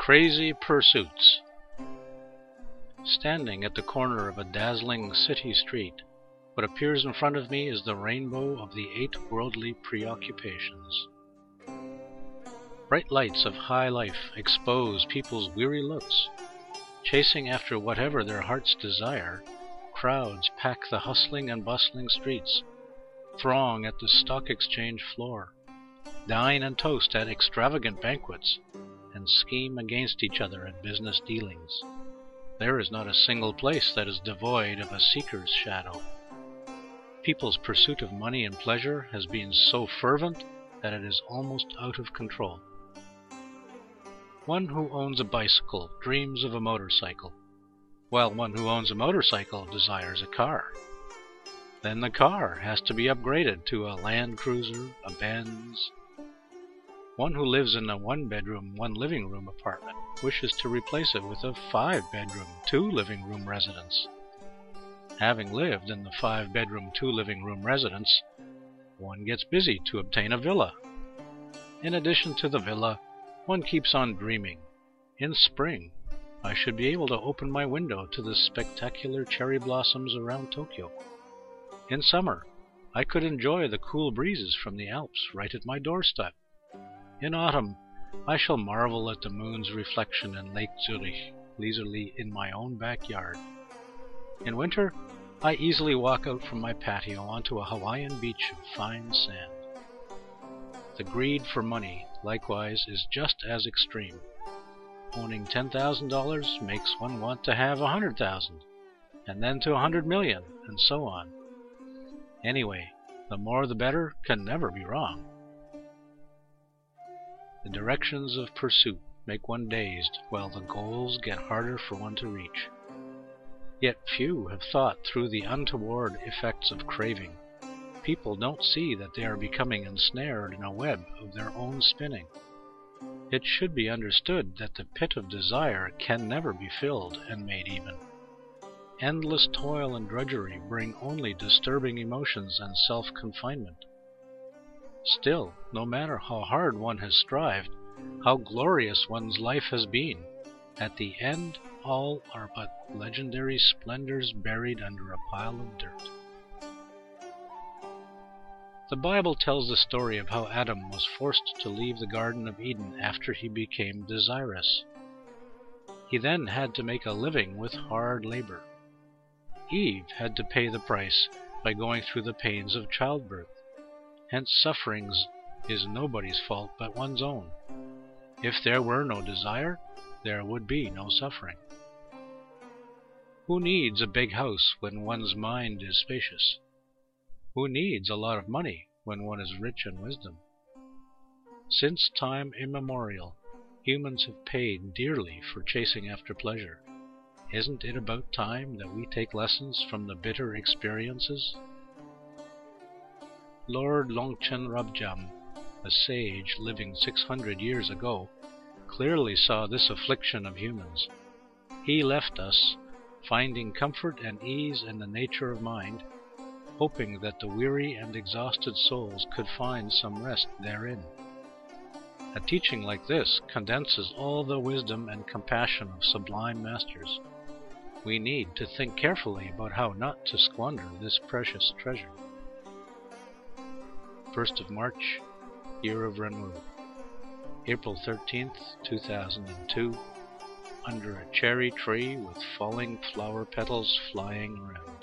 Crazy Pursuits Standing at the corner of a dazzling city street, what appears in front of me is the rainbow of the eight worldly preoccupations. Bright lights of high life expose people's weary looks. Chasing after whatever their hearts desire, crowds pack the hustling and bustling streets, throng at the stock exchange floor, dine and toast at extravagant banquets, and scheme against each other at business dealings. There is not a single place that is devoid of a seeker's shadow. People's pursuit of money and pleasure has been so fervent that it is almost out of control. One who owns a bicycle dreams of a motorcycle, while one who owns a motorcycle desires a car. Then the car has to be upgraded to a Land Cruiser, a Benz. One who lives in a one bedroom, one living room apartment wishes to replace it with a five bedroom, two living room residence. Having lived in the five bedroom, two living room residence, one gets busy to obtain a villa. In addition to the villa, one keeps on dreaming. In spring, I should be able to open my window to the spectacular cherry blossoms around Tokyo. In summer, I could enjoy the cool breezes from the Alps right at my doorstep. In autumn, I shall marvel at the moon's reflection in Lake Zurich leisurely in my own backyard. In winter, I easily walk out from my patio onto a Hawaiian beach of fine sand. The greed for money likewise is just as extreme. Owning $10,000 makes one want to have a 100,000, and then to a 100 million, and so on. Anyway, the more the better can never be wrong. The directions of pursuit make one dazed, while the goals get harder for one to reach. Yet few have thought through the untoward effects of craving people don't see that they are becoming ensnared in a web of their own spinning. It should be understood that the pit of desire can never be filled and made even. Endless toil and drudgery bring only disturbing emotions and self confinement. Still, no matter how hard one has strived, how glorious one's life has been, at the end all are but legendary splendors buried under a pile of dirt. The Bible tells the story of how Adam was forced to leave the Garden of Eden after he became desirous. He then had to make a living with hard labor. Eve had to pay the price by going through the pains of childbirth. Hence, sufferings is nobody's fault but one's own. If there were no desire, there would be no suffering. Who needs a big house when one's mind is spacious? Who needs a lot of money when one is rich in wisdom? Since time immemorial, humans have paid dearly for chasing after pleasure. Isn't it about time that we take lessons from the bitter experiences? Lord Longchen Rabjam, a sage living 600 years ago, clearly saw this affliction of humans. He left us, finding comfort and ease in the nature of mind, hoping that the weary and exhausted souls could find some rest therein. A teaching like this condenses all the wisdom and compassion of sublime masters. We need to think carefully about how not to squander this precious treasure. 1st of March, Year of Renwu. April 13th, 2002. Under a cherry tree with falling flower petals flying around.